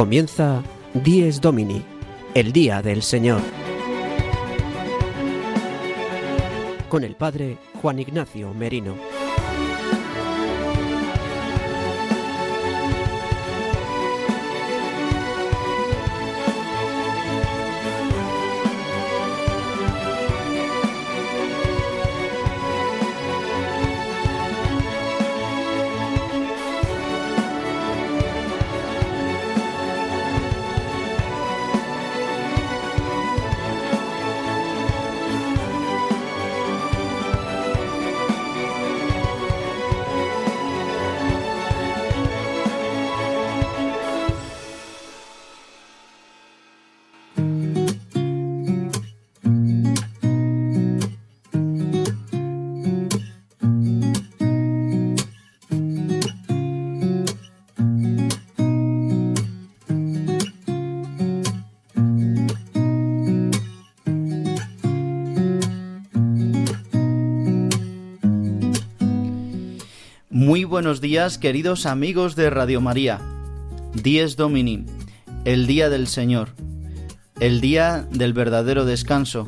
Comienza Dies Domini, el Día del Señor. Con el Padre Juan Ignacio Merino. Buenos días, queridos amigos de Radio María. Dies Domini, el día del Señor, el día del verdadero descanso,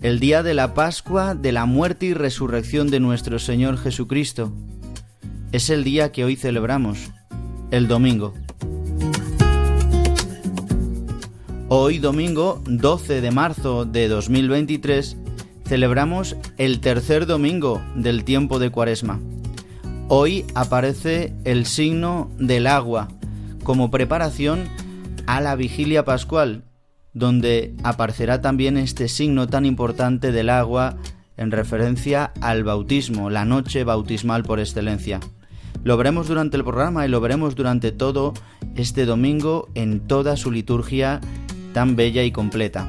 el día de la Pascua, de la muerte y resurrección de nuestro Señor Jesucristo. Es el día que hoy celebramos, el domingo. Hoy domingo 12 de marzo de 2023 celebramos el tercer domingo del tiempo de Cuaresma. Hoy aparece el signo del agua como preparación a la vigilia pascual, donde aparecerá también este signo tan importante del agua en referencia al bautismo, la noche bautismal por excelencia. Lo veremos durante el programa y lo veremos durante todo este domingo en toda su liturgia tan bella y completa.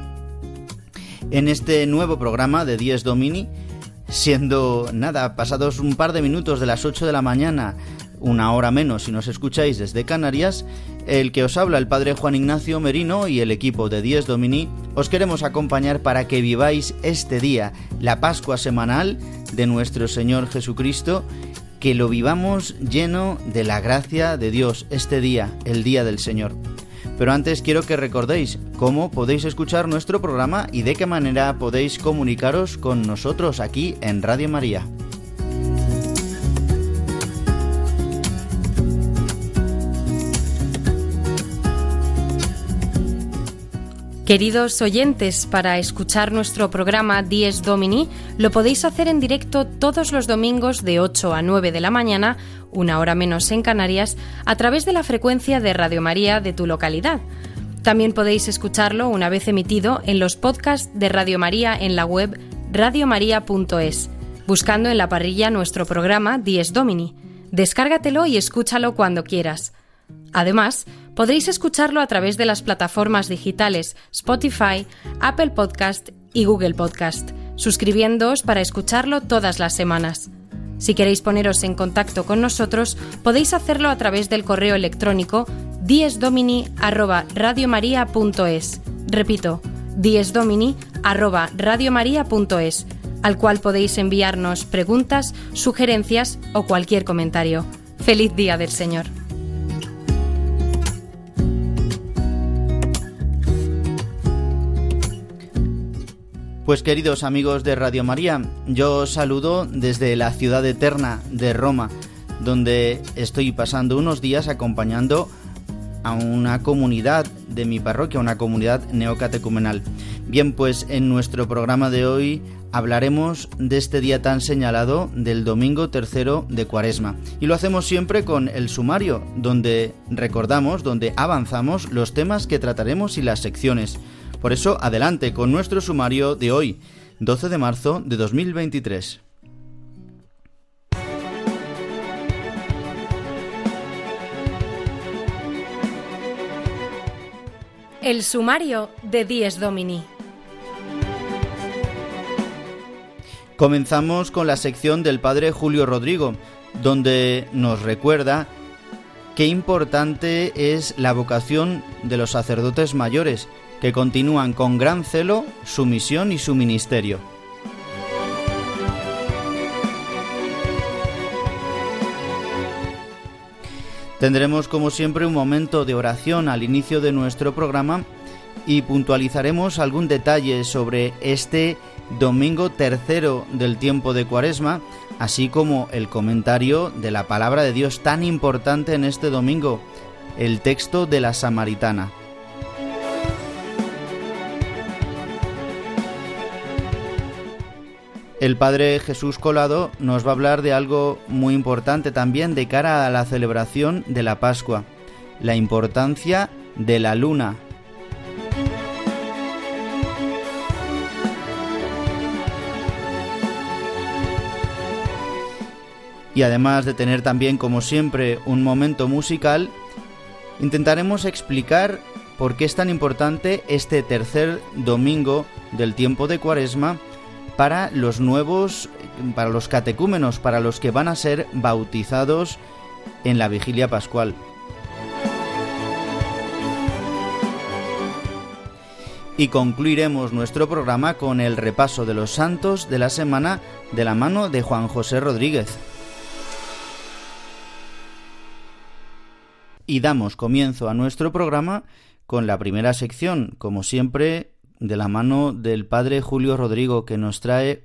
En este nuevo programa de Dies Domini siendo nada, pasados un par de minutos de las 8 de la mañana, una hora menos si nos escucháis desde Canarias, el que os habla el Padre Juan Ignacio Merino y el equipo de Dies Domini, os queremos acompañar para que viváis este día, la Pascua semanal de nuestro Señor Jesucristo, que lo vivamos lleno de la gracia de Dios este día, el día del Señor. Pero antes quiero que recordéis cómo podéis escuchar nuestro programa y de qué manera podéis comunicaros con nosotros aquí en Radio María. Queridos oyentes, para escuchar nuestro programa Dies Domini lo podéis hacer en directo todos los domingos de 8 a 9 de la mañana, una hora menos en Canarias, a través de la frecuencia de Radio María de tu localidad. También podéis escucharlo una vez emitido en los podcasts de Radio María en la web radiomaria.es, buscando en la parrilla nuestro programa Dies Domini. Descárgatelo y escúchalo cuando quieras. Además, podréis escucharlo a través de las plataformas digitales Spotify, Apple Podcast y Google Podcast, suscribiéndoos para escucharlo todas las semanas. Si queréis poneros en contacto con nosotros, podéis hacerlo a través del correo electrónico diesdomini@radiomaria.es. Repito, diesdomini@radiomaria.es, al cual podéis enviarnos preguntas, sugerencias o cualquier comentario. Feliz día del Señor. Pues queridos amigos de Radio María, yo os saludo desde la ciudad eterna de Roma, donde estoy pasando unos días acompañando a una comunidad de mi parroquia, una comunidad neocatecumenal. Bien, pues en nuestro programa de hoy hablaremos de este día tan señalado del domingo tercero de Cuaresma. Y lo hacemos siempre con el sumario, donde recordamos, donde avanzamos los temas que trataremos y las secciones. Por eso, adelante con nuestro sumario de hoy, 12 de marzo de 2023. El sumario de Dies Domini. Comenzamos con la sección del Padre Julio Rodrigo, donde nos recuerda qué importante es la vocación de los sacerdotes mayores, que continúan con gran celo su misión y su ministerio. Tendremos como siempre un momento de oración al inicio de nuestro programa y puntualizaremos algún detalle sobre este domingo tercero del tiempo de Cuaresma, así como el comentario de la palabra de Dios tan importante en este domingo, el texto de la Samaritana. El Padre Jesús Colado nos va a hablar de algo muy importante también de cara a la celebración de la Pascua, la importancia de la luna. Y además de tener también, como siempre, un momento musical, intentaremos explicar por qué es tan importante este tercer domingo del tiempo de Cuaresma para los nuevos, para los catecúmenos, para los que van a ser bautizados en la vigilia pascual. Y concluiremos nuestro programa con el repaso de los santos de la semana de la mano de Juan José Rodríguez. Y damos comienzo a nuestro programa con la primera sección, como siempre, de la mano del padre Julio Rodrigo, que nos trae,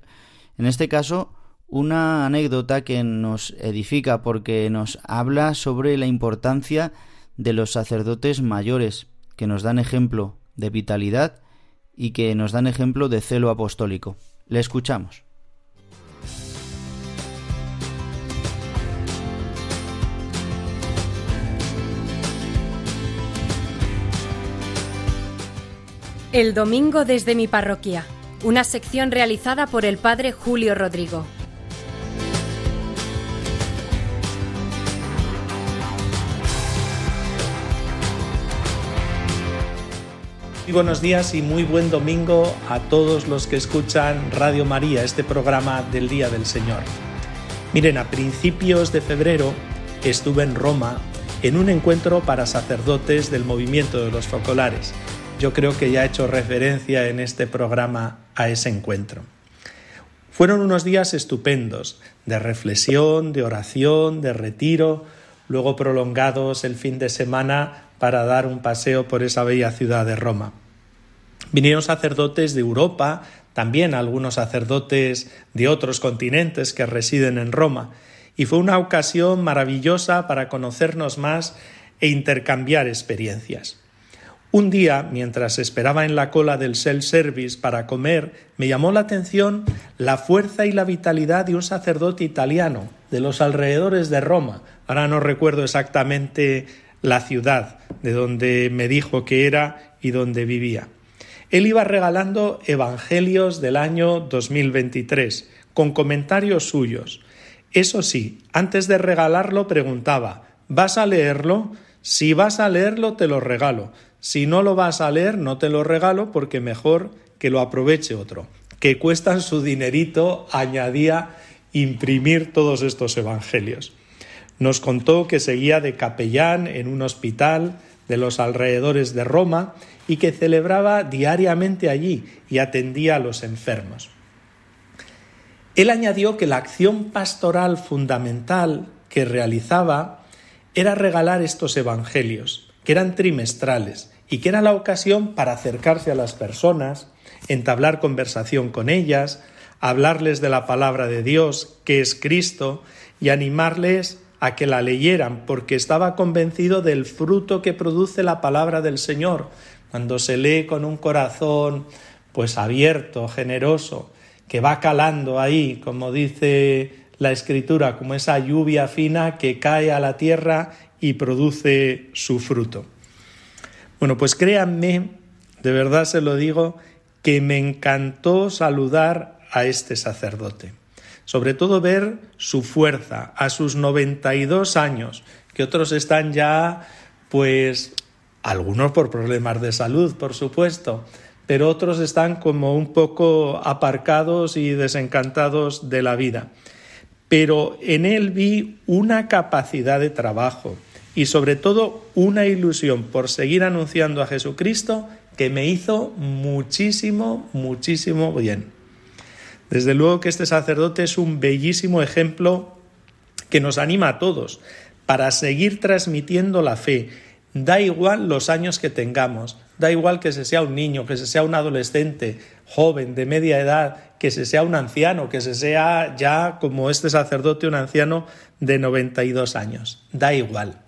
en este caso, una anécdota que nos edifica porque nos habla sobre la importancia de los sacerdotes mayores, que nos dan ejemplo de vitalidad y que nos dan ejemplo de celo apostólico. Le escuchamos. El domingo desde mi parroquia, una sección realizada por el padre Julio Rodrigo. Muy buenos días y muy buen domingo a todos los que escuchan Radio María, este programa del Día del Señor. Miren, a principios de febrero estuve en Roma en un encuentro para sacerdotes del movimiento de los focolares yo creo que ya he hecho referencia en este programa a ese encuentro. Fueron unos días estupendos, de reflexión, de oración, de retiro, luego prolongados el fin de semana para dar un paseo por esa bella ciudad de Roma. Vinieron sacerdotes de Europa, también algunos sacerdotes de otros continentes que residen en Roma, y fue una ocasión maravillosa para conocernos más e intercambiar experiencias. Un día, mientras esperaba en la cola del self-service para comer, me llamó la atención la fuerza y la vitalidad de un sacerdote italiano de los alrededores de Roma. Ahora no recuerdo exactamente la ciudad de donde me dijo que era y donde vivía. Él iba regalando evangelios del año 2023, con comentarios suyos. Eso sí, antes de regalarlo preguntaba, ¿vas a leerlo? Si vas a leerlo, te lo regalo. Si no lo vas a leer, no te lo regalo porque mejor que lo aproveche otro. Que cuestan su dinerito, añadía imprimir todos estos evangelios. Nos contó que seguía de capellán en un hospital de los alrededores de Roma y que celebraba diariamente allí y atendía a los enfermos. Él añadió que la acción pastoral fundamental que realizaba era regalar estos evangelios, que eran trimestrales y que era la ocasión para acercarse a las personas, entablar conversación con ellas, hablarles de la palabra de Dios, que es Cristo, y animarles a que la leyeran, porque estaba convencido del fruto que produce la palabra del Señor, cuando se lee con un corazón pues abierto, generoso, que va calando ahí, como dice la escritura, como esa lluvia fina que cae a la tierra y produce su fruto. Bueno, pues créanme, de verdad se lo digo, que me encantó saludar a este sacerdote. Sobre todo ver su fuerza a sus 92 años, que otros están ya, pues, algunos por problemas de salud, por supuesto, pero otros están como un poco aparcados y desencantados de la vida. Pero en él vi una capacidad de trabajo, y sobre todo una ilusión por seguir anunciando a Jesucristo que me hizo muchísimo, muchísimo bien. Desde luego que este sacerdote es un bellísimo ejemplo que nos anima a todos para seguir transmitiendo la fe. Da igual los años que tengamos, da igual que se sea un niño, que se sea un adolescente, joven, de media edad, que se sea un anciano, que se sea ya como este sacerdote un anciano de 92 años. Da igual.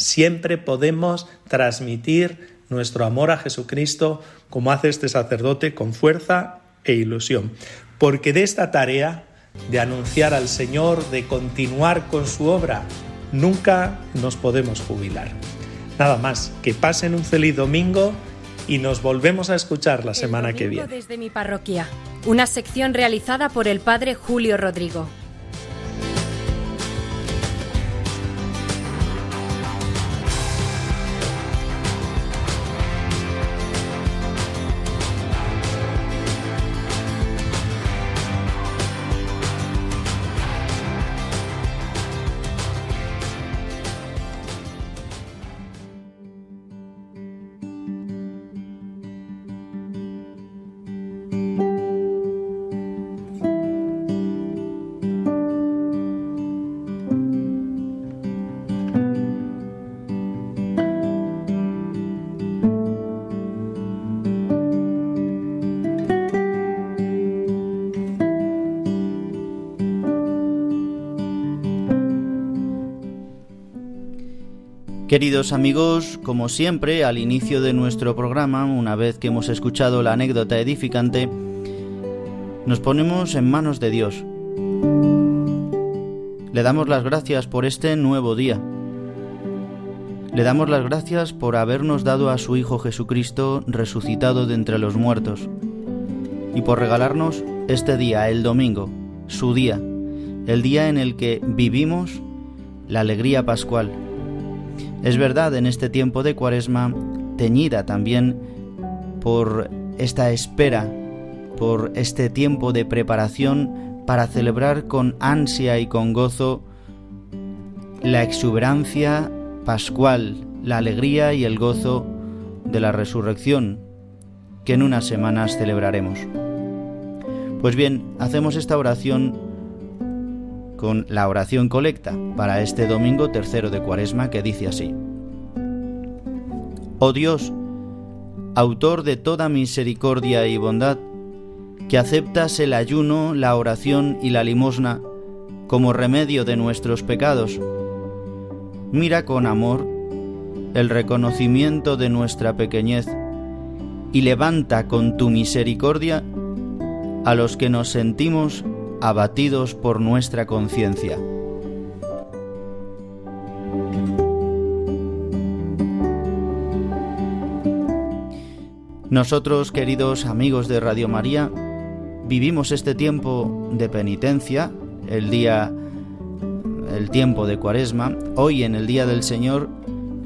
Siempre podemos transmitir nuestro amor a Jesucristo como hace este sacerdote con fuerza e ilusión. Porque de esta tarea de anunciar al Señor, de continuar con su obra, nunca nos podemos jubilar. Nada más, que pasen un feliz domingo y nos volvemos a escuchar la semana que viene. Desde mi parroquia, una sección realizada por el Padre Julio Rodrigo. Queridos amigos, como siempre, al inicio de nuestro programa, una vez que hemos escuchado la anécdota edificante, nos ponemos en manos de Dios. Le damos las gracias por este nuevo día. Le damos las gracias por habernos dado a su Hijo Jesucristo resucitado de entre los muertos y por regalarnos este día, el domingo, su día, el día en el que vivimos la alegría pascual es verdad, en este tiempo de cuaresma, teñida también por esta espera, por este tiempo de preparación para celebrar con ansia y con gozo la exuberancia pascual, la alegría y el gozo de la resurrección que en unas semanas celebraremos. Pues bien, hacemos esta oración con la oración colecta para este domingo tercero de Cuaresma que dice así. Oh Dios, autor de toda misericordia y bondad, que aceptas el ayuno, la oración y la limosna como remedio de nuestros pecados, mira con amor el reconocimiento de nuestra pequeñez y levanta con tu misericordia a los que nos sentimos abatidos por nuestra conciencia. Nosotros, queridos amigos de Radio María, vivimos este tiempo de penitencia, el día el tiempo de Cuaresma. Hoy en el día del Señor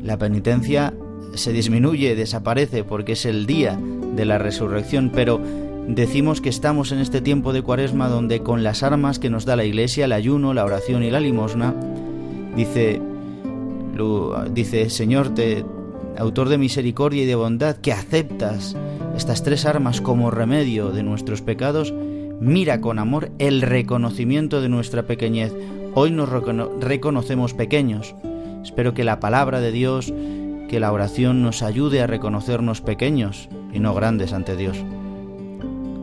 la penitencia se disminuye, desaparece porque es el día de la resurrección, pero decimos que estamos en este tiempo de cuaresma donde con las armas que nos da la iglesia, el ayuno, la oración y la limosna, dice, dice Señor, te, autor de misericordia y de bondad, que aceptas estas tres armas como remedio de nuestros pecados, mira con amor el reconocimiento de nuestra pequeñez. Hoy nos reconocemos pequeños. Espero que la palabra de Dios, que la oración nos ayude a reconocernos pequeños y no grandes ante Dios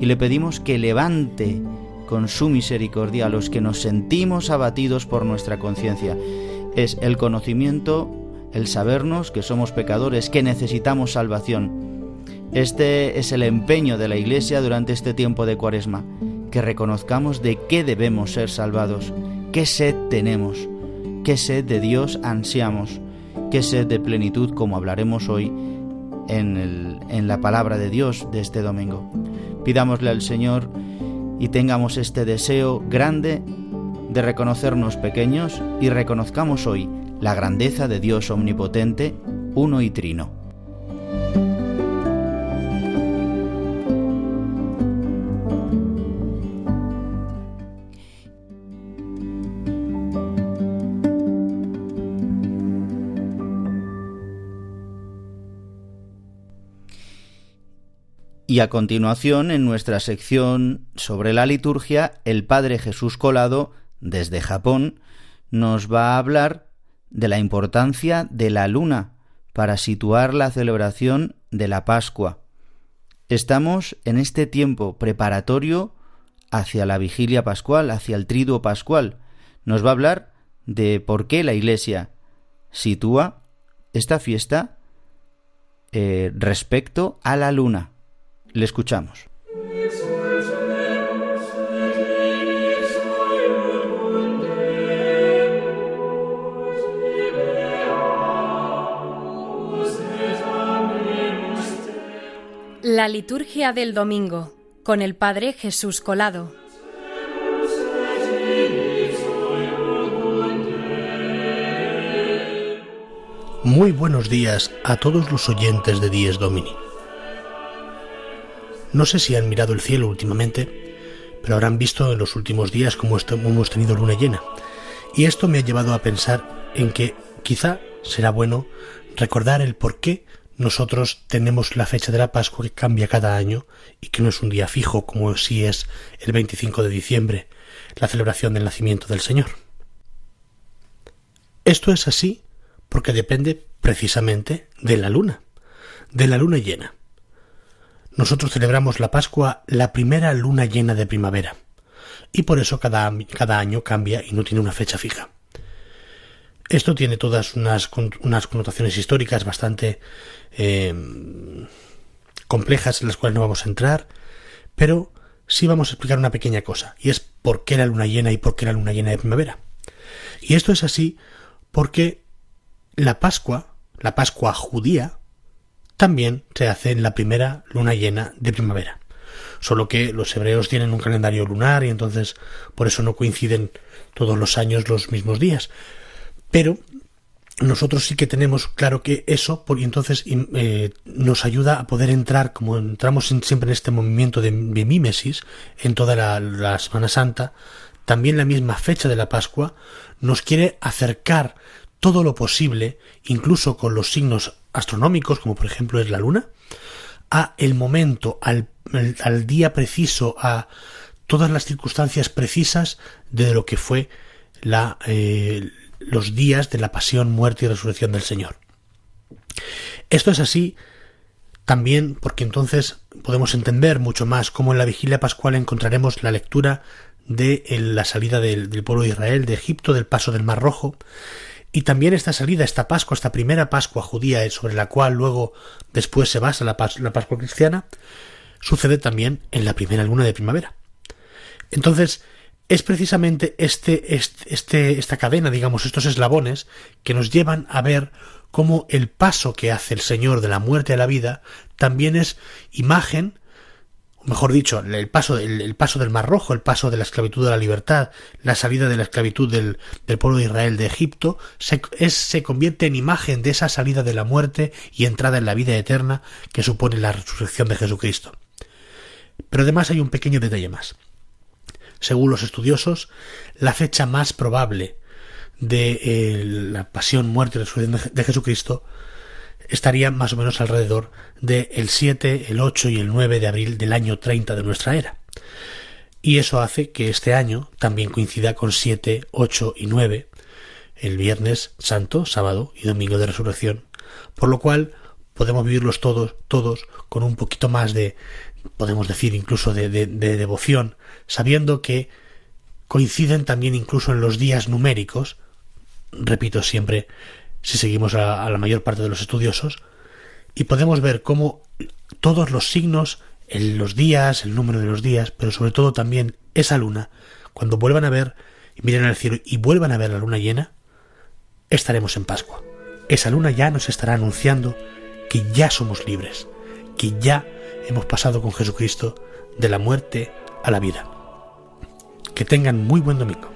y le pedimos que levante con su misericordia a los que nos sentimos abatidos por nuestra conciencia. Es el conocimiento, el sabernos que somos pecadores, que necesitamos salvación. Este es el empeño de la Iglesia durante este tiempo de Cuaresma, que reconozcamos de qué debemos ser salvados, qué sed tenemos, qué sed de Dios ansiamos, qué sed de plenitud, como hablaremos hoy en, en la palabra de Dios de este domingo. Pidámosle al Señor y tengamos este deseo grande de reconocernos pequeños y reconozcamos hoy la grandeza de Dios omnipotente, uno y trino. Y a continuación, en nuestra sección sobre la liturgia, el Padre Jesús Colado, desde Japón, nos va a hablar de la importancia de la luna para situar la celebración de la Pascua. Estamos en este tiempo preparatorio hacia la vigilia pascual, hacia el triduo pascual. Nos va a hablar de por qué la Iglesia sitúa esta fiesta eh, respecto a la luna. Le escuchamos. La liturgia del domingo con el Padre Jesús Colado. Muy buenos días a todos los oyentes de Dies Domini. No sé si han mirado el cielo últimamente, pero habrán visto en los últimos días cómo hemos tenido luna llena. Y esto me ha llevado a pensar en que quizá será bueno recordar el por qué nosotros tenemos la fecha de la Pascua que cambia cada año y que no es un día fijo como si es el 25 de diciembre, la celebración del nacimiento del Señor. Esto es así porque depende precisamente de la luna, de la luna llena. Nosotros celebramos la Pascua la primera luna llena de primavera, y por eso cada, cada año cambia y no tiene una fecha fija. Esto tiene todas unas, unas connotaciones históricas bastante eh, complejas en las cuales no vamos a entrar, pero sí vamos a explicar una pequeña cosa, y es por qué la luna llena y por qué la luna llena de primavera. Y esto es así porque la Pascua, la Pascua judía, también se hace en la primera luna llena de primavera. Solo que los hebreos tienen un calendario lunar y entonces por eso no coinciden todos los años los mismos días. Pero nosotros sí que tenemos claro que eso, y entonces eh, nos ayuda a poder entrar, como entramos siempre en este movimiento de, mímesis, en toda la, la, Semana Santa, también la misma fecha de la Pascua, nos quiere acercar todo lo posible, incluso con los signos astronómicos, como por ejemplo es la Luna, a el momento, al, al día preciso, a todas las circunstancias precisas de lo que fue la, eh, los días de la pasión, muerte y resurrección del Señor. Esto es así también porque entonces podemos entender mucho más cómo en la vigilia pascual encontraremos la lectura de la salida del, pueblo de Israel de Egipto, del paso del Mar Rojo, y también esta salida, esta Pascua, esta primera Pascua judía, sobre la cual luego después se basa la, la Pascua cristiana, sucede también en la primera luna de primavera. Entonces, es precisamente este, este, esta cadena, digamos, estos eslabones, que nos llevan a ver cómo el paso que hace el Señor de la muerte a la vida también es imagen, mejor dicho, el paso, el, paso del Mar Rojo, el paso de la esclavitud a la libertad, la salida de la esclavitud del, pueblo de Israel de Egipto, se, es, se convierte en imagen de esa salida de la muerte y entrada en la vida eterna que supone la resurrección de Jesucristo. Pero además hay un pequeño detalle más según los estudiosos, la fecha más probable de eh, la pasión, muerte y resurrección de Jesucristo estaría más o menos alrededor del el 7, el 8 y el 9 de abril del año 30 de nuestra era. Y eso hace que este año también coincida con 7, 8 y 9, el viernes santo, sábado y domingo de resurrección, por lo cual podemos vivirlos todos, todos con un poquito más de, podemos decir incluso de, devoción, sabiendo que coinciden también incluso en los días numéricos, repito siempre, si seguimos a, la mayor parte de los estudiosos, y podemos ver cómo todos los signos, los días, el número de los días, pero sobre todo también esa luna, cuando vuelvan a ver miren al cielo y vuelvan a ver la luna llena, estaremos en Pascua. Esa luna ya nos estará anunciando que ya somos libres, que ya hemos pasado con Jesucristo de la muerte a la vida. Que tengan muy buen domingo.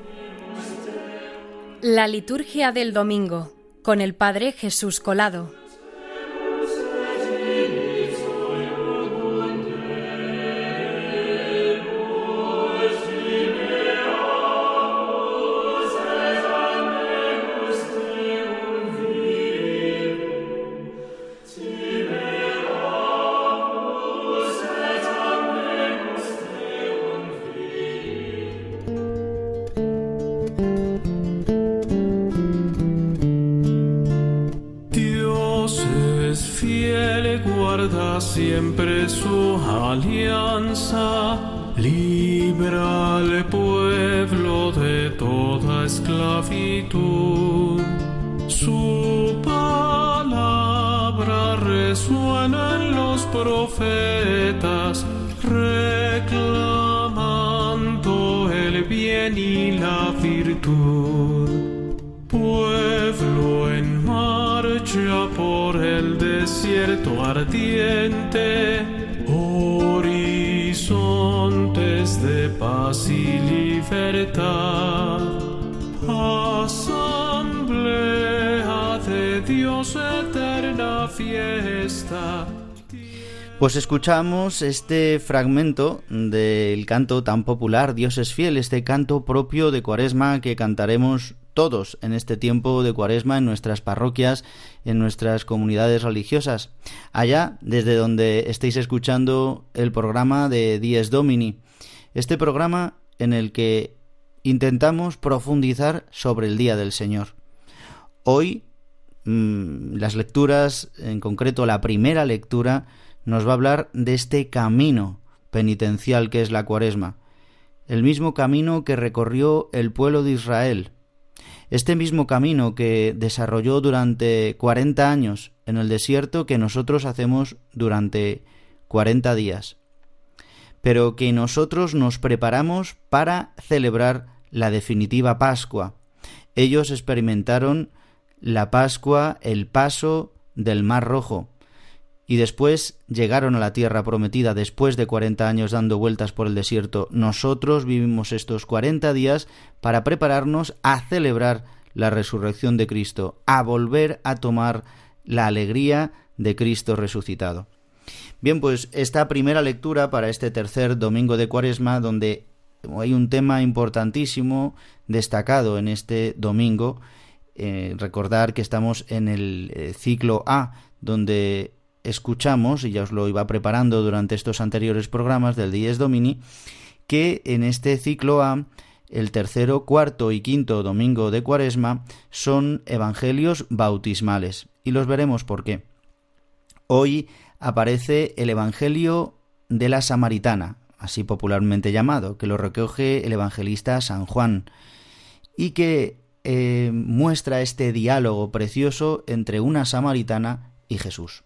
La liturgia del domingo con el Padre Jesús Colado. Por el desierto ardiente, horizontes de paz y libertad. Asamblea de Dios eterna fiesta. Pues escuchamos este fragmento del canto tan popular Dios es fiel, este canto propio de Cuaresma que cantaremos todos en este tiempo de Cuaresma en nuestras parroquias, en nuestras comunidades religiosas, allá desde donde estéis escuchando el programa de Dies Domini, este programa en el que intentamos profundizar sobre el Día del Señor. Hoy mmm, las lecturas, en concreto la primera lectura, nos va a hablar de este camino penitencial que es la cuaresma, el mismo camino que recorrió el pueblo de Israel, este mismo camino que desarrolló durante cuarenta años en el desierto que nosotros hacemos durante cuarenta días, pero que nosotros nos preparamos para celebrar la definitiva Pascua. Ellos experimentaron la Pascua, el paso del Mar Rojo, y después llegaron a la tierra prometida después de cuarenta años dando vueltas por el desierto. Nosotros vivimos estos cuarenta días para prepararnos a celebrar la resurrección de Cristo, a volver a tomar la alegría de Cristo resucitado. Bien, pues esta primera lectura para este tercer domingo de Cuaresma, donde hay un tema importantísimo destacado en este domingo, eh, recordar que estamos en el eh, ciclo A, donde escuchamos, y ya os lo iba preparando durante estos anteriores programas del Dies Domini, que en este ciclo A, el tercero, cuarto y quinto domingo de Cuaresma son evangelios bautismales, y los veremos por qué. Hoy aparece el Evangelio de la Samaritana, así popularmente llamado, que lo recoge el evangelista San Juan, y que eh, muestra este diálogo precioso entre una samaritana y Jesús.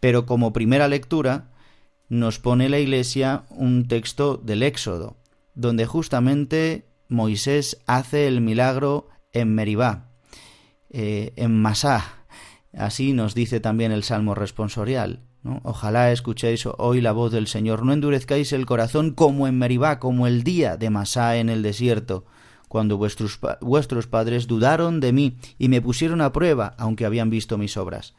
Pero como primera lectura nos pone la Iglesia un texto del Éxodo, donde justamente Moisés hace el milagro en Meribá, eh, en Masá. Así nos dice también el Salmo responsorial. Ojalá escuchéis hoy la voz del Señor. No endurezcáis el corazón como en Meribá, como el día de Masá en el desierto, cuando vuestros, vuestros padres dudaron de mí y me pusieron a prueba, aunque habían visto mis obras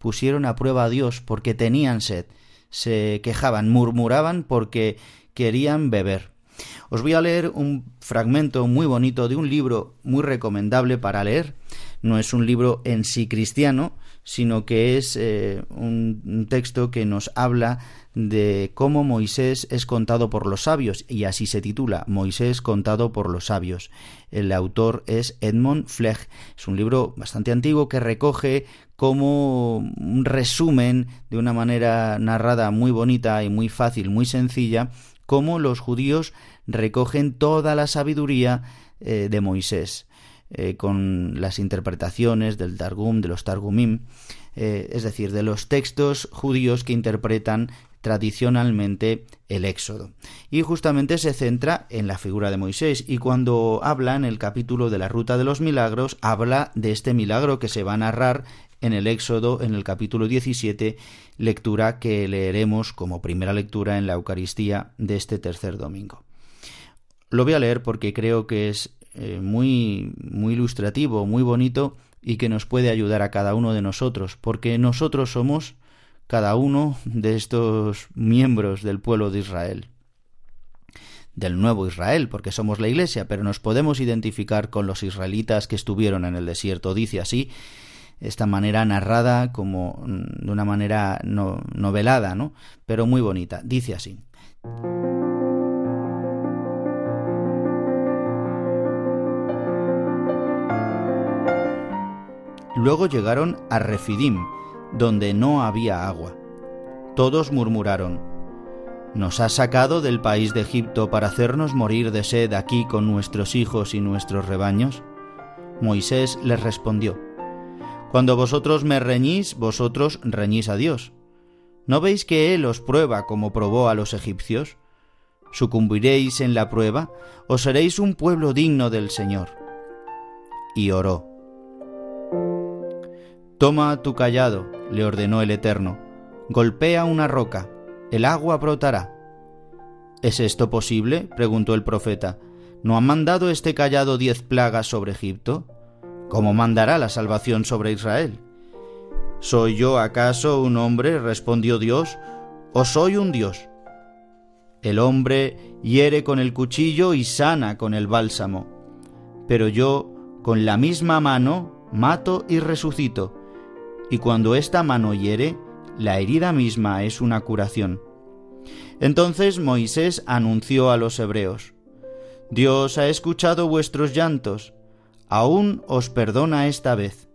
pusieron a prueba a Dios porque tenían sed, se quejaban, murmuraban porque querían beber. Os voy a leer un fragmento muy bonito de un libro muy recomendable para leer. No es un libro en sí cristiano, sino que es eh, un texto que nos habla de cómo Moisés es contado por los sabios, y así se titula, Moisés contado por los sabios. El autor es Edmond Fleck. Es un libro bastante antiguo que recoge como un resumen de una manera narrada muy bonita y muy fácil, muy sencilla, cómo los judíos recogen toda la sabiduría eh, de Moisés. Eh, con las interpretaciones del Targum, de los Targumim, eh, es decir, de los textos judíos que interpretan tradicionalmente el Éxodo. Y justamente se centra en la figura de Moisés y cuando habla en el capítulo de la Ruta de los Milagros, habla de este milagro que se va a narrar en el Éxodo en el capítulo 17, lectura que leeremos como primera lectura en la Eucaristía de este tercer domingo. Lo voy a leer porque creo que es eh, muy, muy ilustrativo, muy bonito y que nos puede ayudar a cada uno de nosotros, porque nosotros somos cada uno de estos miembros del pueblo de Israel del nuevo Israel, porque somos la Iglesia, pero nos podemos identificar con los israelitas que estuvieron en el desierto. Dice así, esta manera narrada como mm, de una manera no, novelada, ¿no? Pero muy bonita. Dice así. Luego llegaron a Refidim, donde no había agua. todos murmuraron, ¿Nos has sacado del país de Egipto para hacernos morir de sed aquí con nuestros hijos y nuestros rebaños? Moisés les respondió, Cuando vosotros me reñís, vosotros reñís a Dios. ¿No veis que Él os prueba como probó a los egipcios? ¿Sucumbiréis en la prueba o seréis un pueblo digno del Señor? Y oró. Toma tu callado, le ordenó el Eterno, golpea una roca, el agua brotará. ¿Es esto posible? preguntó el profeta. ¿No ha mandado este callado diez plagas sobre Egipto? ¿Cómo mandará la salvación sobre Israel? ¿Soy yo acaso un hombre? respondió Dios, ¿o soy un Dios? El hombre hiere con el cuchillo y sana con el bálsamo, pero yo con la misma mano mato y resucito, y cuando esta mano hiere, la herida misma es una curación. Entonces Moisés anunció a los hebreos, Dios ha escuchado vuestros llantos, aún os perdona esta vez.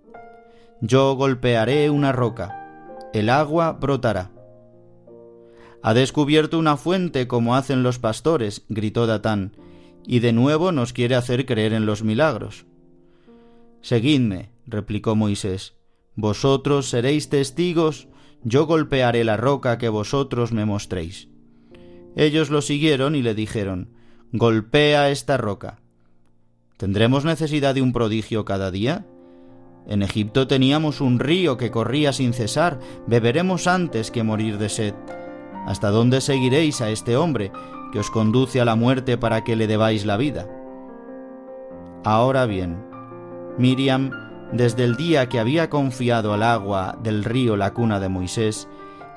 Yo golpearé una roca, el agua brotará. Ha descubierto una fuente como hacen los pastores, gritó Datán, y de nuevo nos quiere hacer creer en los milagros. Seguidme, replicó Moisés, vosotros seréis testigos, yo golpearé la roca que vosotros me mostréis. Ellos lo siguieron y le dijeron, Golpea esta roca. ¿Tendremos necesidad de un prodigio cada día? En Egipto teníamos un río que corría sin cesar, beberemos antes que morir de sed. ¿Hasta dónde seguiréis a este hombre que os conduce a la muerte para que le debáis la vida? Ahora bien, Miriam, desde el día que había confiado al agua del río la cuna de Moisés,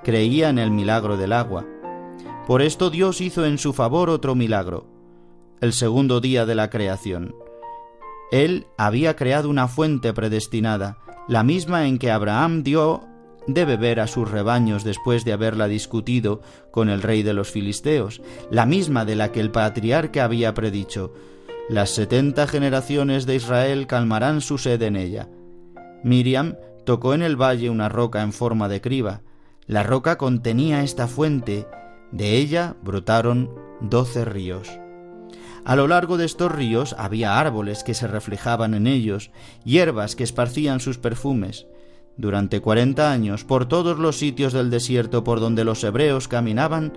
creía en el milagro del agua. Por esto Dios hizo en su favor otro milagro, el segundo día de la creación. Él había creado una fuente predestinada, la misma en que Abraham dio de beber a sus rebaños después de haberla discutido con el rey de los filisteos, la misma de la que el patriarca había predicho. Las setenta generaciones de Israel calmarán su sed en ella. Miriam tocó en el valle una roca en forma de criba. La roca contenía esta fuente, de ella brotaron doce ríos. A lo largo de estos ríos había árboles que se reflejaban en ellos, hierbas que esparcían sus perfumes. Durante cuarenta años, por todos los sitios del desierto por donde los hebreos caminaban,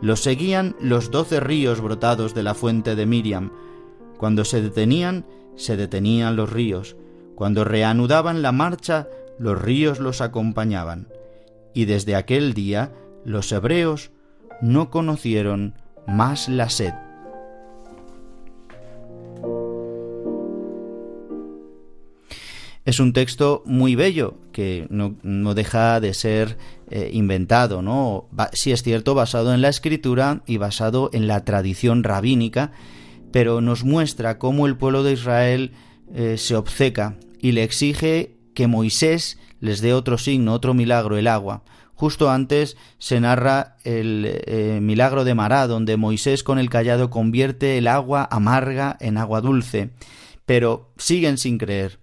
los seguían los doce ríos brotados de la fuente de Miriam. Cuando se detenían, se detenían los ríos. Cuando reanudaban la marcha, los ríos los acompañaban. Y desde aquel día, los hebreos no conocieron más la sed. es un texto muy bello que no, deja de ser eh, inventado, ¿no? sí es cierto, basado en la escritura y basado en la tradición rabínica, pero nos muestra cómo el pueblo de Israel eh, se obceca y le exige que Moisés les dé otro signo, otro milagro, el agua. Justo antes se narra el eh, milagro de Mará, donde Moisés con el callado convierte el agua amarga en agua dulce, pero siguen sin creer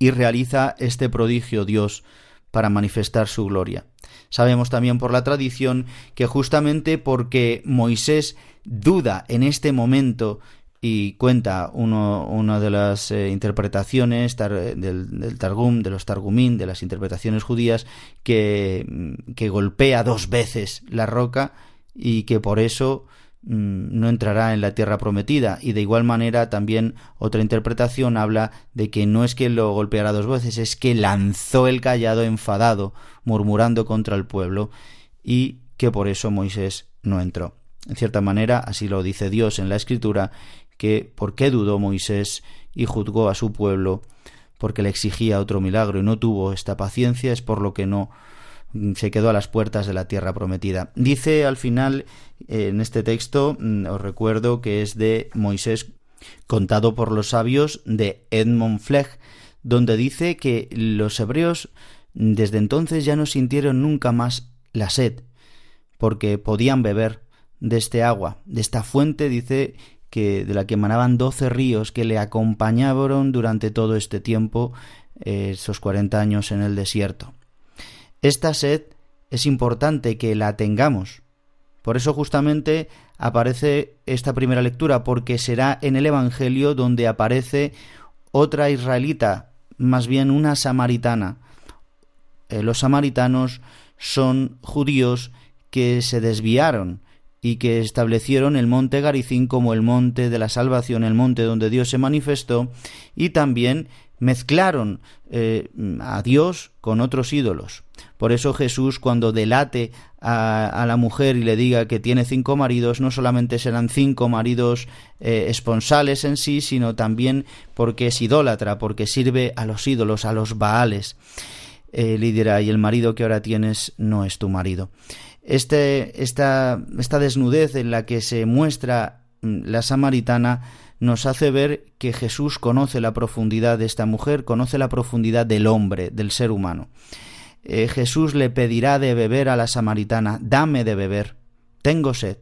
y realiza este prodigio Dios para manifestar su gloria. Sabemos también por la tradición que justamente porque Moisés duda en este momento y cuenta una de las eh, interpretaciones del, Targum, de los Targumín, de las interpretaciones judías, que, golpea dos veces la roca y que por eso no entrará en la tierra prometida. Y de igual manera también otra interpretación habla de que no es que lo golpeara dos veces es que lanzó el callado enfadado murmurando contra el pueblo y que por eso Moisés no entró. En cierta manera así lo dice Dios en la escritura que por qué dudó Moisés y juzgó a su pueblo porque le exigía otro milagro y no tuvo esta paciencia es por lo que no Mm, se quedó a las puertas de la tierra prometida. Dice al final eh, en este texto, mm, os recuerdo que es de Moisés contado por los sabios de Edmond Flegg, donde dice que los hebreos desde entonces ya no sintieron nunca más la sed, porque podían beber de este agua, de esta fuente, dice que de la que emanaban doce ríos que le acompañaron durante todo este tiempo, eh, esos cuarenta años en el desierto. Esta sed es importante que la tengamos. Por eso justamente aparece esta primera lectura, porque será en el Evangelio donde aparece otra israelita, más bien una samaritana. Eh, los samaritanos son judíos que se desviaron y que establecieron el monte Garicín como el monte de la salvación, el monte donde Dios se manifestó, y también mezclaron eh, a Dios con otros ídolos. Por eso Jesús cuando delate a, la mujer y le diga que tiene cinco maridos, no solamente serán cinco maridos eh, esponsales en sí, sino también porque es idólatra, porque sirve a los ídolos, a los baales. Eh, le dirá, y el marido que ahora tienes no es tu marido. Este, esta, esta desnudez en la que se muestra mm, la samaritana nos hace ver que Jesús conoce la profundidad de esta mujer, conoce la profundidad del hombre, del ser humano. Eh, Jesús le pedirá de beber a la samaritana, dame de beber, tengo sed.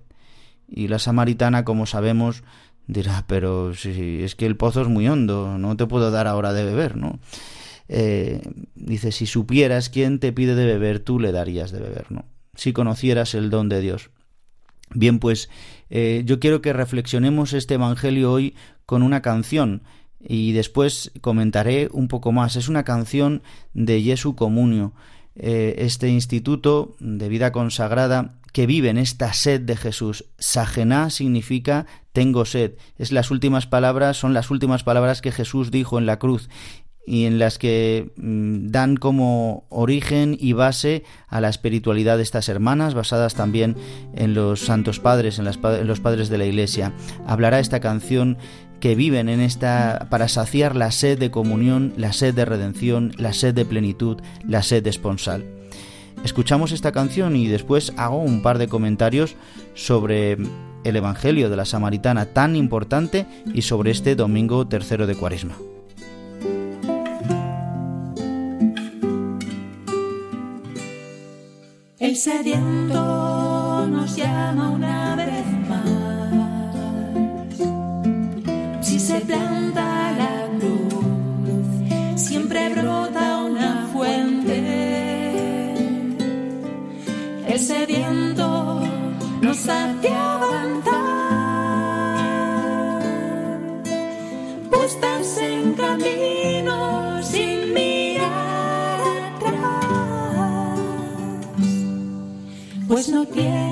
Y la samaritana, como sabemos, dirá, pero si es que el pozo es muy hondo, no te puedo dar ahora de beber, ¿no? Eh, dice, si supieras quién te pide de beber, tú le darías de beber, ¿no? si conocieras el don de Dios. Bien, pues eh, yo quiero que reflexionemos este Evangelio hoy con una canción y después comentaré un poco más. Es una canción de Jesu Comunio, eh, este instituto de vida consagrada que vive en esta sed de Jesús. Sajená significa tengo sed. Es las últimas palabras, son las últimas palabras que Jesús dijo en la cruz y en las que mm, dan como origen y base a la espiritualidad de estas hermanas, basadas también en los santos padres, en, los padres de la Iglesia. Hablará esta canción que viven en esta para saciar la sed de comunión, la sed de redención, la sed de plenitud, la sed de esponsal. Escuchamos esta canción y después hago un par de comentarios sobre el Evangelio de la Samaritana tan importante y sobre este domingo tercero de Cuaresma. El sediento nos llama una vez pues no tiene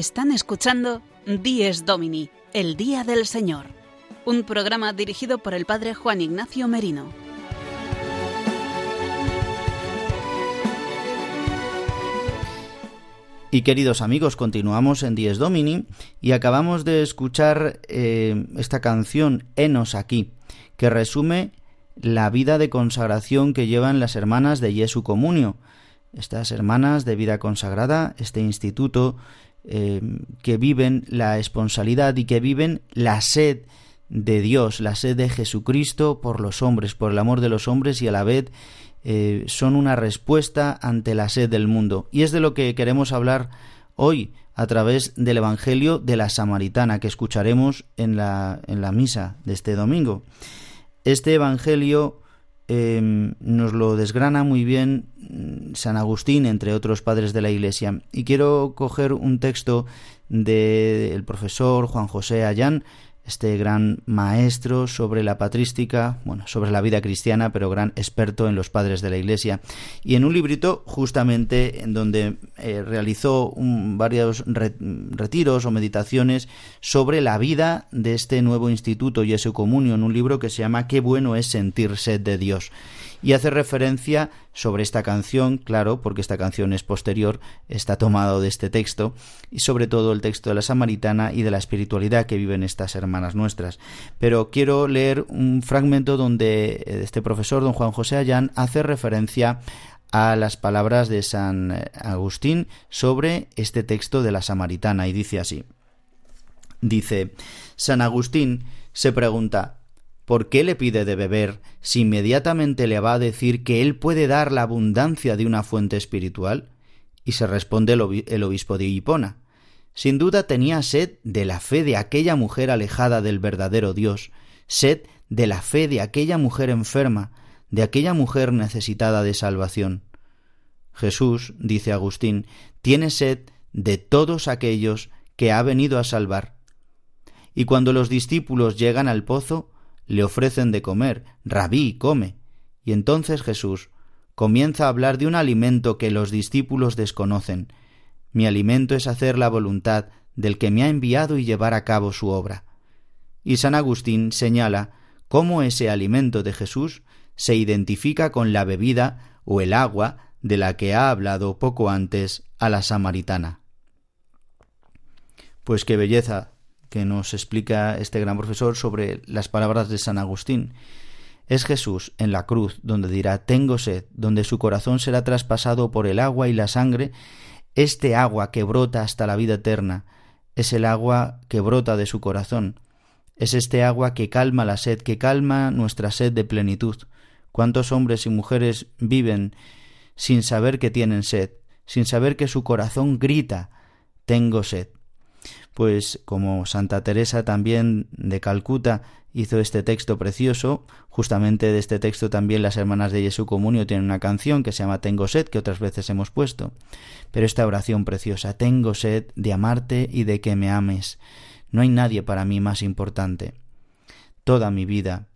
Están escuchando Dies Domini, el Día del Señor, un programa dirigido por el Padre Juan Ignacio Merino. Y queridos amigos, continuamos en Dies Domini y acabamos de escuchar eh, esta canción Enos aquí, que resume la vida de consagración que llevan las hermanas de Jesu Comunio. Estas hermanas de vida consagrada, este instituto eh, que viven la esponsalidad y que viven la sed de Dios, la sed de Jesucristo por los hombres, por el amor de los hombres y a la vez eh, son una respuesta ante la sed del mundo. Y es de lo que queremos hablar hoy a través del Evangelio de la Samaritana que escucharemos en la, en la misa de este domingo. Este Evangelio eh, nos lo desgrana muy bien mm, San Agustín, entre otros padres de la Iglesia. Y quiero coger un texto del profesor Juan José Ayán, este gran maestro sobre la patrística, bueno, sobre la vida cristiana, pero gran experto en los padres de la Iglesia. Y en un librito, justamente, en donde eh, realizó varios re- retiros o meditaciones sobre la vida de este nuevo instituto Jesu Comunio, en un libro que se llama Qué bueno es sentir sed de Dios. Y hace referencia sobre esta canción, claro, porque esta canción es posterior, está tomado de este texto, y sobre todo el texto de la Samaritana y de la espiritualidad que viven estas hermanas nuestras. Pero quiero leer un fragmento donde eh, este profesor, don Juan José Ayán, hace referencia a las palabras de San Agustín sobre este texto de la Samaritana, y dice así. Dice, San Agustín se pregunta, ¿por qué le pide de beber si inmediatamente le va a decir que él puede dar la abundancia de una fuente espiritual? Y se responde el, el obispo de Hipona. Sin duda tenía sed de la fe de aquella mujer alejada del verdadero Dios, sed de la fe de aquella mujer enferma, de aquella mujer necesitada de salvación. Jesús, dice Agustín, tiene sed de todos aquellos que ha venido a salvar. Y cuando los discípulos llegan al pozo, le ofrecen de comer, rabí, come. Y entonces Jesús comienza a hablar de un alimento que los discípulos desconocen. Mi alimento es hacer la voluntad del que me ha enviado y llevar a cabo su obra. Y San Agustín señala cómo ese alimento de Jesús se identifica con la bebida o el agua de la que ha hablado poco antes a la samaritana. Pues qué belleza que nos explica este gran profesor sobre las palabras de San Agustín. Es Jesús en la cruz donde dirá Tengo sed, donde su corazón será traspasado por el agua y la sangre, este agua que brota hasta la vida eterna, es el agua que brota de su corazón, es este agua que calma la sed, que calma nuestra sed de plenitud. ¿Cuántos hombres y mujeres viven sin saber que tienen sed, sin saber que su corazón grita Tengo sed? Pues como Santa Teresa también de Calcuta hizo este texto precioso, justamente de este texto también las hermanas de Jesús Comunio tienen una canción que se llama Tengo sed, que otras veces hemos puesto. Pero esta oración preciosa, tengo sed de amarte y de que me ames. No hay nadie para mí más importante. Toda mi vida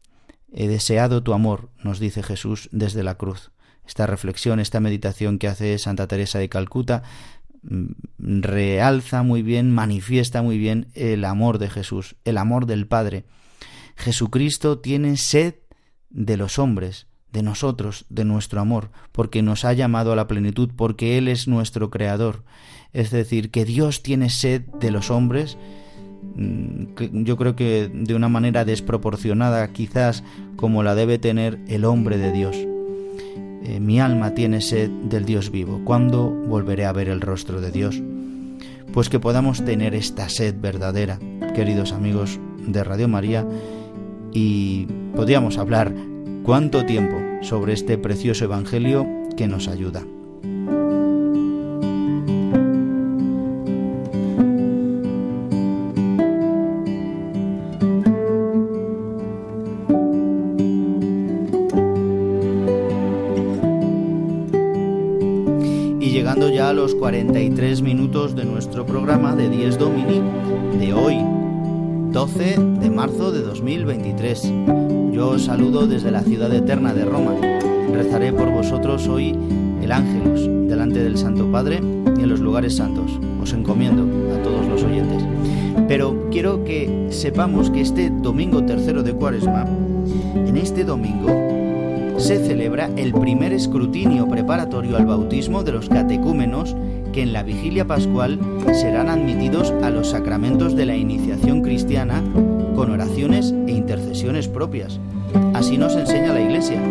he deseado tu amor, nos dice Jesús desde la cruz. Esta reflexión, esta meditación que hace Santa Teresa de Calcuta realza muy bien, manifiesta muy bien el amor de Jesús, el amor del Padre. Jesucristo tiene sed de los hombres, de nosotros, de nuestro amor, porque nos ha llamado a la plenitud, porque Él es nuestro Creador. Es decir, que Dios tiene sed de los hombres, mm, yo creo que de una manera desproporcionada quizás como la debe tener el hombre de Dios. Eh, mi alma tiene sed del Dios vivo. ¿Cuándo volveré a ver el rostro de Dios? Pues que podamos tener esta sed verdadera, queridos amigos de Radio María, y podríamos hablar cuánto tiempo sobre este precioso Evangelio que nos ayuda. 43 minutos de nuestro programa de 10 Domini de hoy, 12 de marzo de 2023. Yo os saludo desde la ciudad eterna de Roma. Rezaré por vosotros hoy el ángelus delante del Santo Padre y en los lugares santos. Os encomiendo a todos los oyentes. Pero quiero que sepamos que este domingo tercero de Cuaresma, en este domingo, se celebra el primer escrutinio preparatorio al bautismo de los catecúmenos que en la vigilia pascual serán admitidos a los sacramentos de la iniciación cristiana con oraciones e intercesiones propias. Así nos enseña la Iglesia.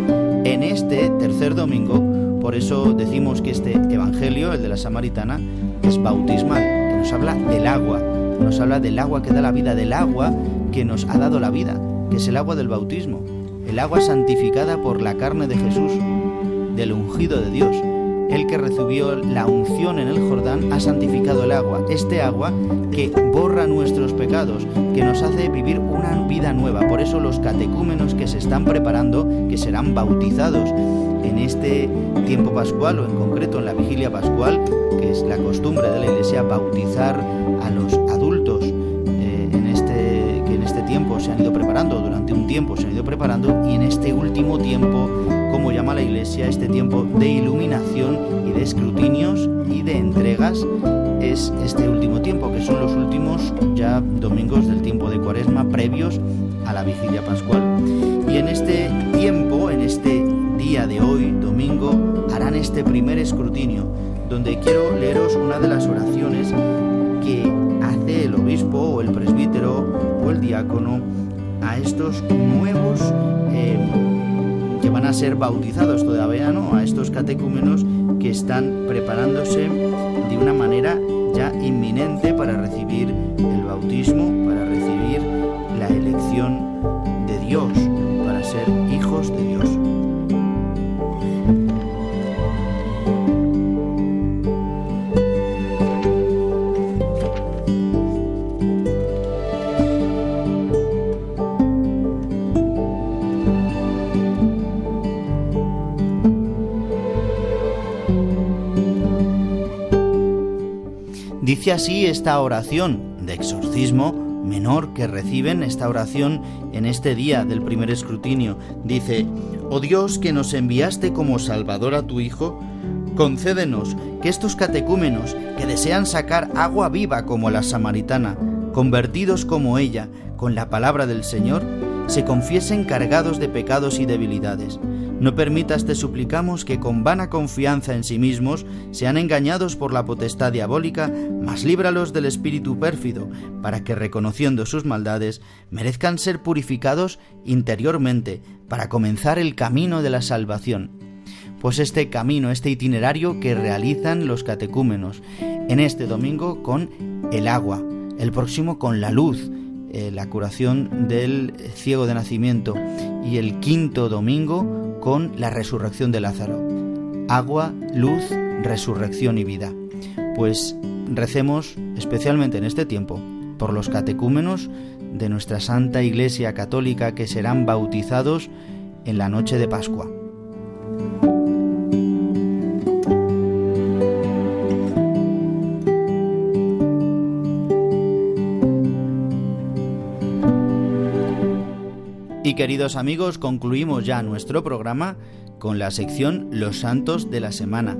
En este tercer domingo, por eso decimos que este Evangelio, el de la Samaritana, es bautismal, que nos habla del agua, nos habla del agua que da la vida, del agua que nos ha dado la vida, que es el agua del bautismo el agua santificada por la carne de Jesús, del ungido de Dios. El que recibió la unción en el Jordán ha santificado el agua, este agua que borra nuestros pecados, que nos hace vivir una vida nueva. Por eso los catecúmenos que se están preparando, que serán bautizados en este tiempo pascual o en concreto en la vigilia pascual, que es la costumbre de la Iglesia bautizar a los tiempo se han ido preparando durante un tiempo se han ido preparando y en este último tiempo como llama la Iglesia este tiempo de iluminación y de escrutinios y de entregas es este último tiempo que son los últimos ya domingos del tiempo de Cuaresma previos a la vigilia pascual. Y en este tiempo en este día de hoy domingo harán este primer escrutinio donde quiero leeros una de las oraciones que hace el obispo o el presbítero el diácono a estos nuevos eh, que van a ser bautizados todavía, ¿no? A estos catecúmenos que están preparándose de una manera ya inminente para recibir el bautismo, para recibir la elección Dice así esta oración de exorcismo menor que reciben esta oración en este día del primer escrutinio. Dice, Oh Dios que nos enviaste como Salvador a tu Hijo, concédenos que estos catecúmenos que desean sacar agua viva como la samaritana, convertidos como ella con la palabra del Señor, se confiesen cargados de pecados y debilidades. No permitas, te suplicamos, que con vana confianza en sí mismos sean engañados por la potestad diabólica, mas líbralos del espíritu pérfido, para que, reconociendo sus maldades, merezcan ser purificados interiormente, para comenzar el camino de la salvación. Pues este camino, este itinerario que realizan los catecúmenos, en este domingo con el agua, el próximo con la luz, eh, la curación del ciego de nacimiento y el quinto domingo con la resurrección de Lázaro. Agua, luz, resurrección y vida. Pues recemos especialmente en este tiempo por los catecúmenos de nuestra Santa Iglesia Católica que serán bautizados en la noche de Pascua. Queridos amigos, concluimos ya nuestro programa con la sección Los Santos de la Semana.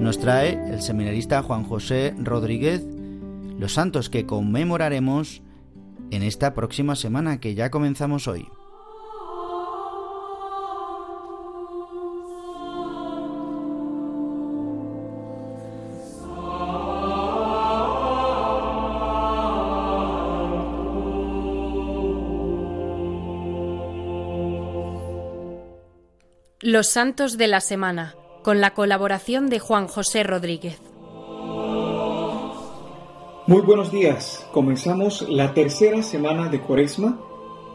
Nos trae el seminarista Juan José Rodríguez los santos que conmemoraremos en esta próxima semana que ya comenzamos hoy. Los Santos de la Semana, con la colaboración de Juan José Rodríguez. Muy buenos días. Comenzamos la tercera semana de Cuaresma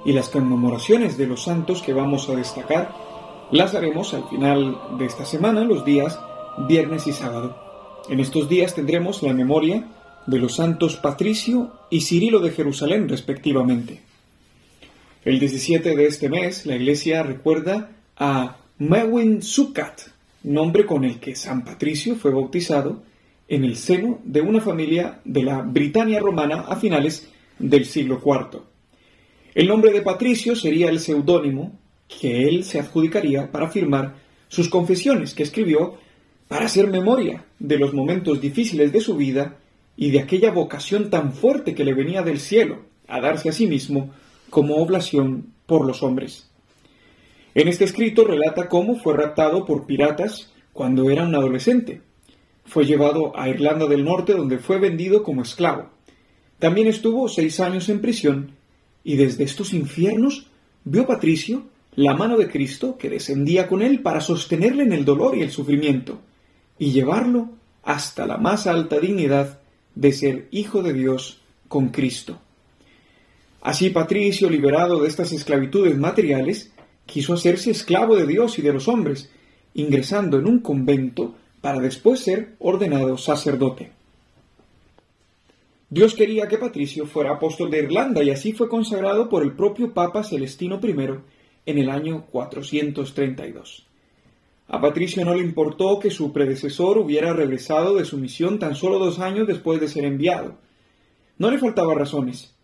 y las conmemoraciones de los santos que vamos a destacar las haremos al final de esta semana, los días viernes y sábado. En estos días tendremos la memoria de los santos Patricio y Cirilo de Jerusalén, respectivamente. El 17 de este mes, la iglesia recuerda a Mewin Sukat, nombre con el que San Patricio fue bautizado en el seno de una familia de la Britania romana a finales del siglo IV. El nombre de Patricio sería el seudónimo que él se adjudicaría para firmar sus confesiones que escribió para hacer memoria de los momentos difíciles de su vida y de aquella vocación tan fuerte que le venía del cielo a darse a sí mismo como oblación por los hombres. En este escrito relata cómo fue raptado por piratas cuando era un adolescente. Fue llevado a Irlanda del Norte donde fue vendido como esclavo. También estuvo seis años en prisión y desde estos infiernos vio Patricio la mano de Cristo que descendía con él para sostenerle en el dolor y el sufrimiento y llevarlo hasta la más alta dignidad de ser hijo de Dios con Cristo. Así Patricio, liberado de estas esclavitudes materiales, quiso hacerse esclavo de Dios y de los hombres, ingresando en un convento para después ser ordenado sacerdote. Dios quería que Patricio fuera apóstol de Irlanda y así fue consagrado por el propio Papa Celestino I en el año 432. A Patricio no le importó que su predecesor hubiera regresado de su misión tan solo dos años después de ser enviado. No le faltaban razones,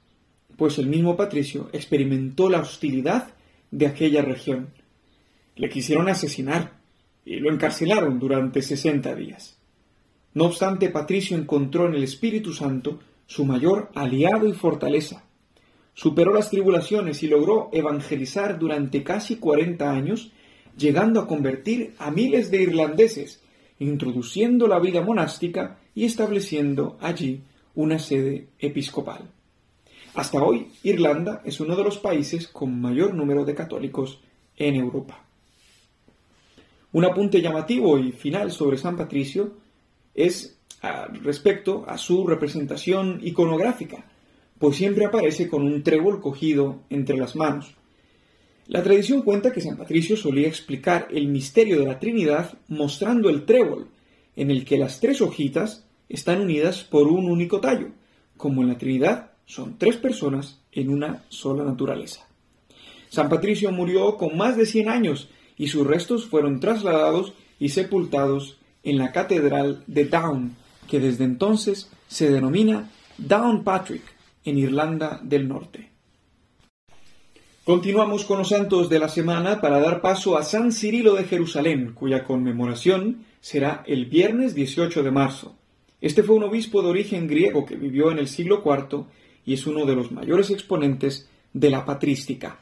pues el mismo Patricio experimentó la hostilidad de aquella región. Le quisieron asesinar y lo encarcelaron durante sesenta días. No obstante, Patricio encontró en el Espíritu Santo su mayor aliado y fortaleza. Superó las tribulaciones y logró evangelizar durante casi cuarenta años, llegando a convertir a miles de irlandeses, introduciendo la vida monástica y estableciendo allí una sede episcopal. Hasta hoy, Irlanda es uno de los países con mayor número de católicos en Europa. Un apunte llamativo y final sobre San Patricio es respecto a su representación iconográfica, pues siempre aparece con un trébol cogido entre las manos. La tradición cuenta que San Patricio solía explicar el misterio de la Trinidad mostrando el trébol, en el que las tres hojitas están unidas por un único tallo, como en la Trinidad son tres personas en una sola naturaleza. San Patricio murió con más de 100 años y sus restos fueron trasladados y sepultados en la catedral de Down, que desde entonces se denomina Downpatrick, en Irlanda del Norte. Continuamos con los santos de la semana para dar paso a San Cirilo de Jerusalén, cuya conmemoración será el viernes 18 de marzo. Este fue un obispo de origen griego que vivió en el siglo IV y es uno de los mayores exponentes de la patrística.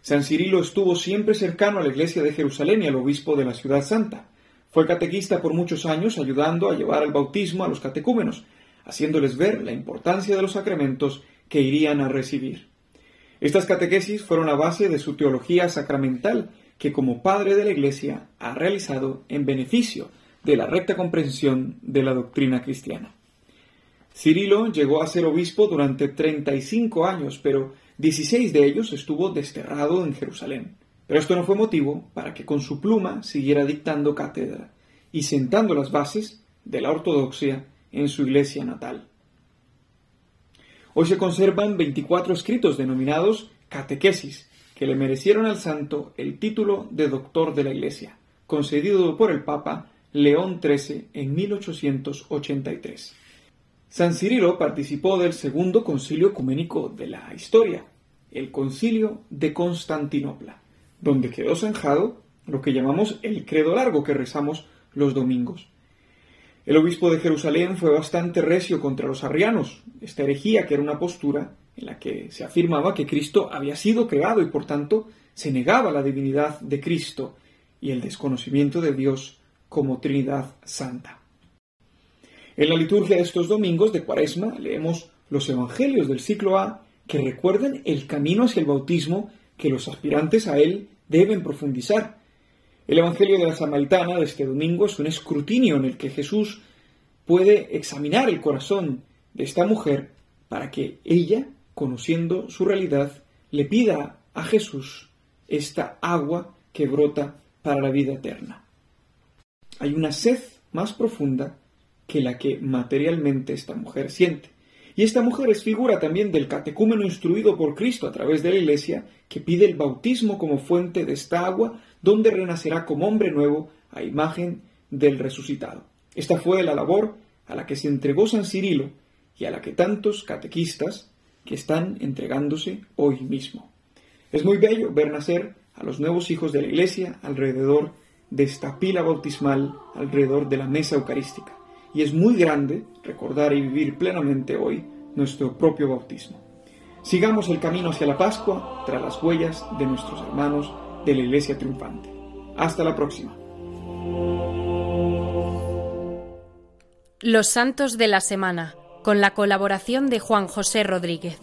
San Cirilo estuvo siempre cercano a la iglesia de Jerusalén y al obispo de la ciudad santa. Fue catequista por muchos años, ayudando a llevar al bautismo a los catecúmenos, haciéndoles ver la importancia de los sacramentos que irían a recibir. Estas catequesis fueron la base de su teología sacramental, que como padre de la Iglesia ha realizado en beneficio de la recta comprensión de la doctrina cristiana. Cirilo llegó a ser obispo durante 35 años, pero 16 de ellos estuvo desterrado en Jerusalén. Pero esto no fue motivo para que con su pluma siguiera dictando cátedra y sentando las bases de la ortodoxia en su iglesia natal. Hoy se conservan 24 escritos denominados catequesis, que le merecieron al santo el título de doctor de la iglesia, concedido por el Papa León XIII en 1883. San Cirilo participó del segundo concilio ecuménico de la historia, el concilio de Constantinopla, donde quedó zanjado lo que llamamos el credo largo que rezamos los domingos. El obispo de Jerusalén fue bastante recio contra los arrianos, esta herejía que era una postura en la que se afirmaba que Cristo había sido creado y por tanto se negaba la divinidad de Cristo y el desconocimiento de Dios como Trinidad Santa. En la liturgia de estos domingos de Cuaresma leemos los Evangelios del ciclo A que recuerdan el camino hacia el bautismo que los aspirantes a él deben profundizar. El Evangelio de la Samaritana de este domingo es un escrutinio en el que Jesús puede examinar el corazón de esta mujer para que ella, conociendo su realidad, le pida a Jesús esta agua que brota para la vida eterna. Hay una sed más profunda que la que materialmente esta mujer siente. Y esta mujer es figura también del catecúmeno instruido por Cristo a través de la Iglesia, que pide el bautismo como fuente de esta agua, donde renacerá como hombre nuevo a imagen del resucitado. Esta fue la labor a la que se entregó San Cirilo y a la que tantos catequistas que están entregándose hoy mismo. Es muy bello ver nacer a los nuevos hijos de la Iglesia alrededor de esta pila bautismal, alrededor de la mesa eucarística y es muy grande recordar y vivir plenamente hoy nuestro propio bautismo. Sigamos el camino hacia la Pascua tras las huellas de nuestros hermanos de la Iglesia triunfante. Hasta la próxima. Los Santos de la Semana, con la colaboración de Juan José Rodríguez.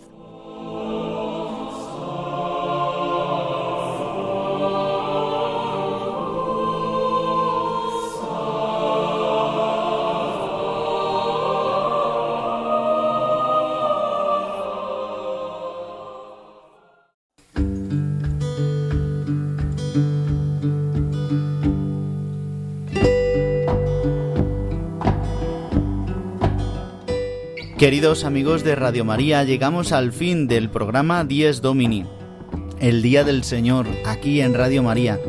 Queridos amigos de Radio María, llegamos al fin del programa Dies Domini, el Día del Señor, aquí en Radio María.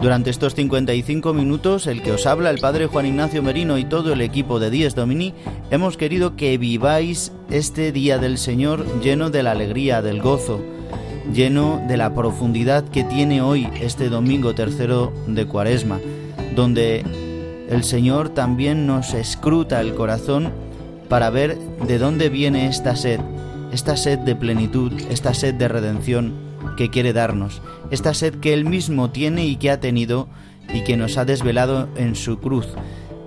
Durante estos 55 minutos, el que os habla, el Padre Juan Ignacio Merino y todo el equipo de Dies Domini, hemos querido que viváis este Día del Señor lleno de la alegría, del gozo, lleno de la profundidad que tiene hoy este domingo tercero de Cuaresma, donde el Señor también nos escruta el corazón para ver de dónde viene esta sed, esta sed de plenitud, esta sed de redención que quiere darnos, esta sed que Él mismo tiene y que ha tenido y que nos ha desvelado en su cruz,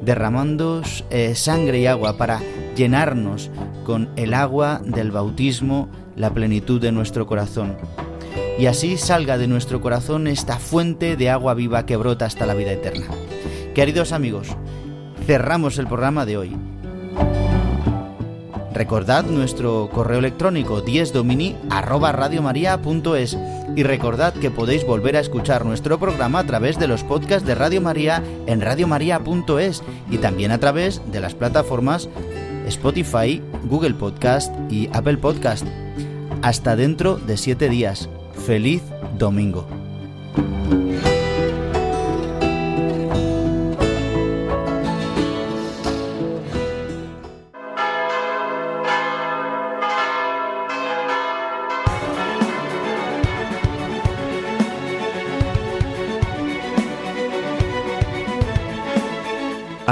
derramando eh, sangre y agua para llenarnos con el agua del bautismo, la plenitud de nuestro corazón. Y así salga de nuestro corazón esta fuente de agua viva que brota hasta la vida eterna. Queridos amigos, cerramos el programa de hoy Recordad nuestro correo electrónico diesdomini@radiomaria.es y recordad que podéis volver a escuchar nuestro programa a través de los podcasts de Radio María en radiomaria.es y también a través de las plataformas Spotify, Google Podcast y Apple Podcast. Hasta dentro de siete días. Feliz domingo.